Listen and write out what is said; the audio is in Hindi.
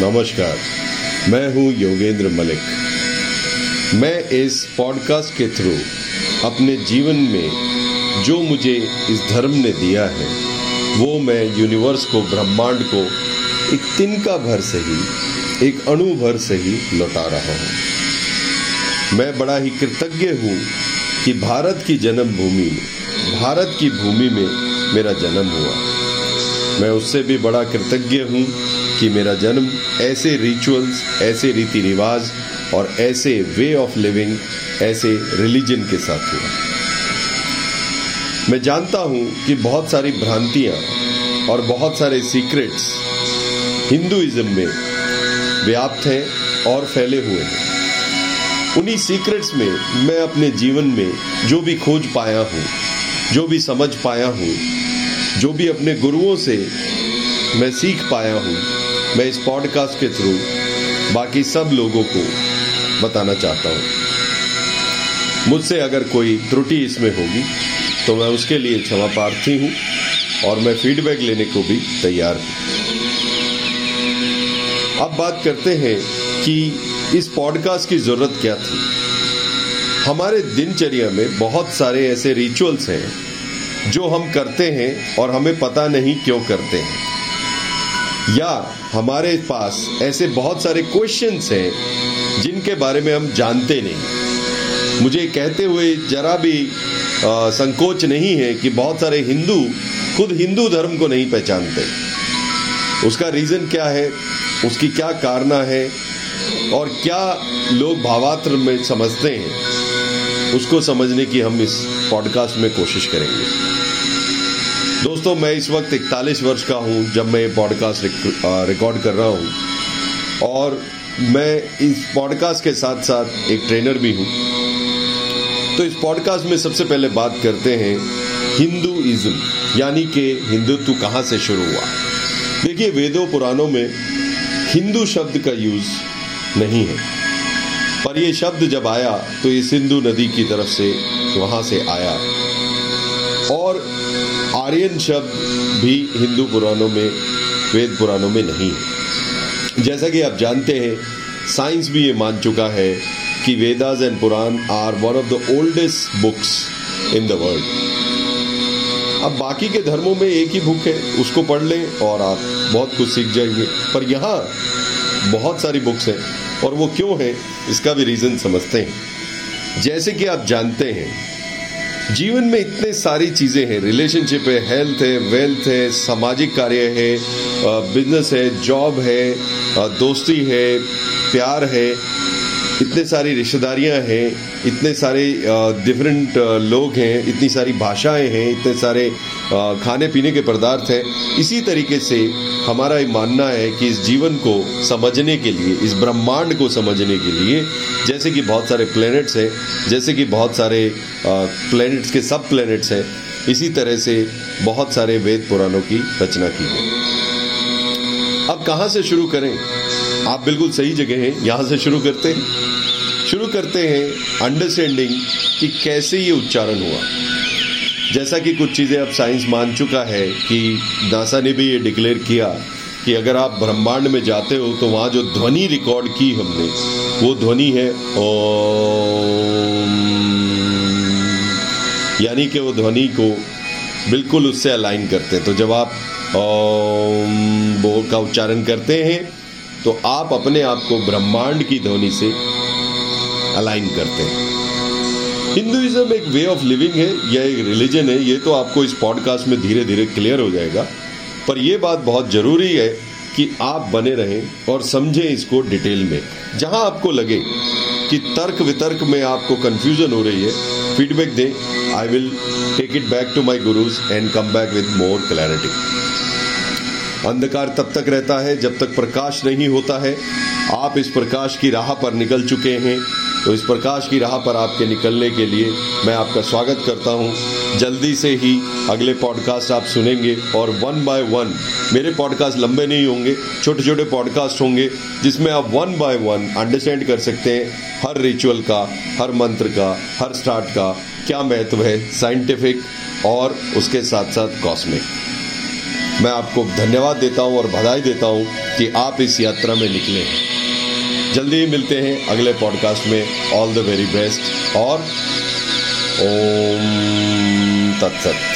नमस्कार। मैं हूँ योगेंद्र मलिक। मैं इस पॉडकास्ट के थ्रू अपने जीवन में जो मुझे इस धर्म ने दिया है, वो मैं यूनिवर्स को, ब्रह्मांड को एक तिनका भर से ही, एक अणु भर से ही लौटा रहा हूँ। मैं बड़ा ही कृतज्ञ हूँ कि भारत की जन्मभूमि में, भारत की भूमि में मेरा जन्म हुआ। मैं उससे भी बड़ा कृतज्ञ हूँ कि मेरा जन्म ऐसे रिचुअल्स ऐसे रीति रिवाज और ऐसे वे ऑफ़ लिविंग ऐसे रिलीजन के साथ हुआ। मैं जानता हूँ कि बहुत सारी भ्रांतियाँ और बहुत सारे सीक्रेट्स हिंदुइज्म में व्याप्त हैं और फैले हुए हैं। उन्हीं सीक्रेट्स में मैं अपने जीवन में जो भी खोज पाया हूँ, जो भी समझ पाया हूँ, जो भी अपने गुरुओं से मैं सीख पाया हूँ, मैं इस पॉडकास्ट के थ्रू बाकी सब लोगों को बताना चाहता हूँ। मुझसे अगर कोई त्रुटि इसमें होगी तो मैं उसके लिए क्षमा प्रार्थी हूँ और मैं फीडबैक लेने को भी तैयार हूँ। अब बात करते हैं कि इस पॉडकास्ट की ज़रूरत क्या थी? हमारे दिनचर्या में बहुत सारे ऐसे रिचुअल्स हैं जो हम करते हैं और हमें पता नहीं क्यों करते हैं। या हमारे पास ऐसे बहुत सारे क्वेश्चंस हैं जिनके बारे में हम जानते नहीं। मुझे कहते हुए जरा भी आ, संकोच नहीं है कि बहुत सारे हिंदू खुद हिंदू धर्म को नहीं पहचानते। उसका रीजन क्या है? उसकी क्या कारणा है? और क्या लोग भावात्र में समझते हैं, उसको समझने की हम इस पॉडकास्ट में कोशिश करेंगे। दोस्तों, मैं इस वक्त इकतालीस वर्ष का हूँ, जब मैं ये पॉडकास्ट रिकॉर्ड कर रहा हूँ। और मैं इस पॉडकास्ट के साथ साथ एक ट्रेनर भी हूँ। तो इस पॉडकास्ट में सबसे पहले बात करते हैं हिंदुइज्म यानी कि हिंदुत्व कहाँ से शुरू हुआ? देखिए, वेदों, पुराणों में हिंदू शब्द का यूज़ नहीं है। पर यह शब्द जब आया तो ये सिंधु नदी की तरफ़ से वहाँ से आया। और आर्यन शब्द भी हिंदू पुराणों में, वेद पुराणों में नहीं है। जैसा कि आप जानते हैं, साइंस भी ये मान चुका है कि Vedas and Purana are one of the oldest books in the world. अब बाकी के धर्मों में एक ही बुक है, उसको पढ़ लें और आप बहुत कुछ सीख जाएँगे। पर यहाँ बहुत सारी बुक्स हैं। और वो क्यों है, इसका भी रीजन समझते हैं। जैसे कि आप जानते हैं, जीवन में इतने सारी चीज़ें हैं। रिलेशनशिप है हेल्थ है वेल्थ है, सामाजिक कार्य है बिज़नेस है जॉब है दोस्ती है, प्यार है। इतने सारी रिश्तेदारियाँ हैं, इतने सारे डिफरेंट लोग हैं, इतनी सारी भाषाएँ हैं, इतने सारे खाने पीने के पदार्थ हैं। इसी तरीके से हमारा ये मानना है कि इस जीवन को समझने के लिए, इस ब्रह्मांड को समझने के लिए, जैसे कि बहुत सारे प्लैनेट्स हैं, जैसे कि बहुत सारे प्लैनेट्स के सब प्लैनेट्स हैं, इसी तरह से बहुत सारे वेद पुराणों की रचना की है अब कहाँ से शुरू करें? आप बिल्कुल सही जगह हैं। यहाँ से शुरू करते हैं। शुरू करते हैं अंडरस्टैंडिंग कि कैसे ये उच्चारण हुआ। जैसा कि कुछ चीज़ें अब साइंस मान चुका है कि नासा ने भी ये डिक्लेयर किया कि अगर आप ब्रह्मांड में जाते हो तो वहाँ जो ध्वनि रिकॉर्ड की हमने, वो ध्वनि है ओम। यानी कि वो ध्वनि को बिल्कुल उससे अलाइन करते हैं। तो जब आप ओम का उच्चारण करते हैं तो आप अपने आप को ब्रह्मांड की ध्वनि से अलाइन करते हैं। हिंदुइज्म एक वे ऑफ़ लिविंग है या एक रिलीजन है ये तो आपको इस पॉडकास्ट में धीरे धीरे क्लियर हो जाएगा। पर यह बात बहुत ज़रूरी है कि आप बने रहें और समझें इसको डिटेल में। जहाँ आपको लगे कि तर्क वितर्क में आपको कंफ्यूजन हो रही है फीडबैक दें। I will take it back to my gurus and come back with more clarity अंधकार तब तक रहता है जब तक प्रकाश नहीं होता है। आप इस प्रकाश की राह पर निकल चुके हैं। तो इस प्रकाश की राह पर आपके निकलने के लिए मैं आपका स्वागत करता हूँ। जल्दी से ही अगले पॉडकास्ट आप सुनेंगे और वन बाय वन मेरे पॉडकास्ट लंबे नहीं होंगे छोटे छोटे पॉडकास्ट होंगे, जिसमें आप वन बाय वन अंडरस्टैंड कर सकते हैं हर रिचुअल का, हर मंत्र का, हर स्टार्ट का, क्या महत्व है साइंटिफिक और उसके साथ साथ कॉस्मिक मैं आपको धन्यवाद देता हूँ और बधाई देता हूँ कि आप इस यात्रा में निकले हैं। जल्दी ही मिलते हैं अगले पॉडकास्ट में। ऑल द वेरी बेस्ट और ओम तत्सत।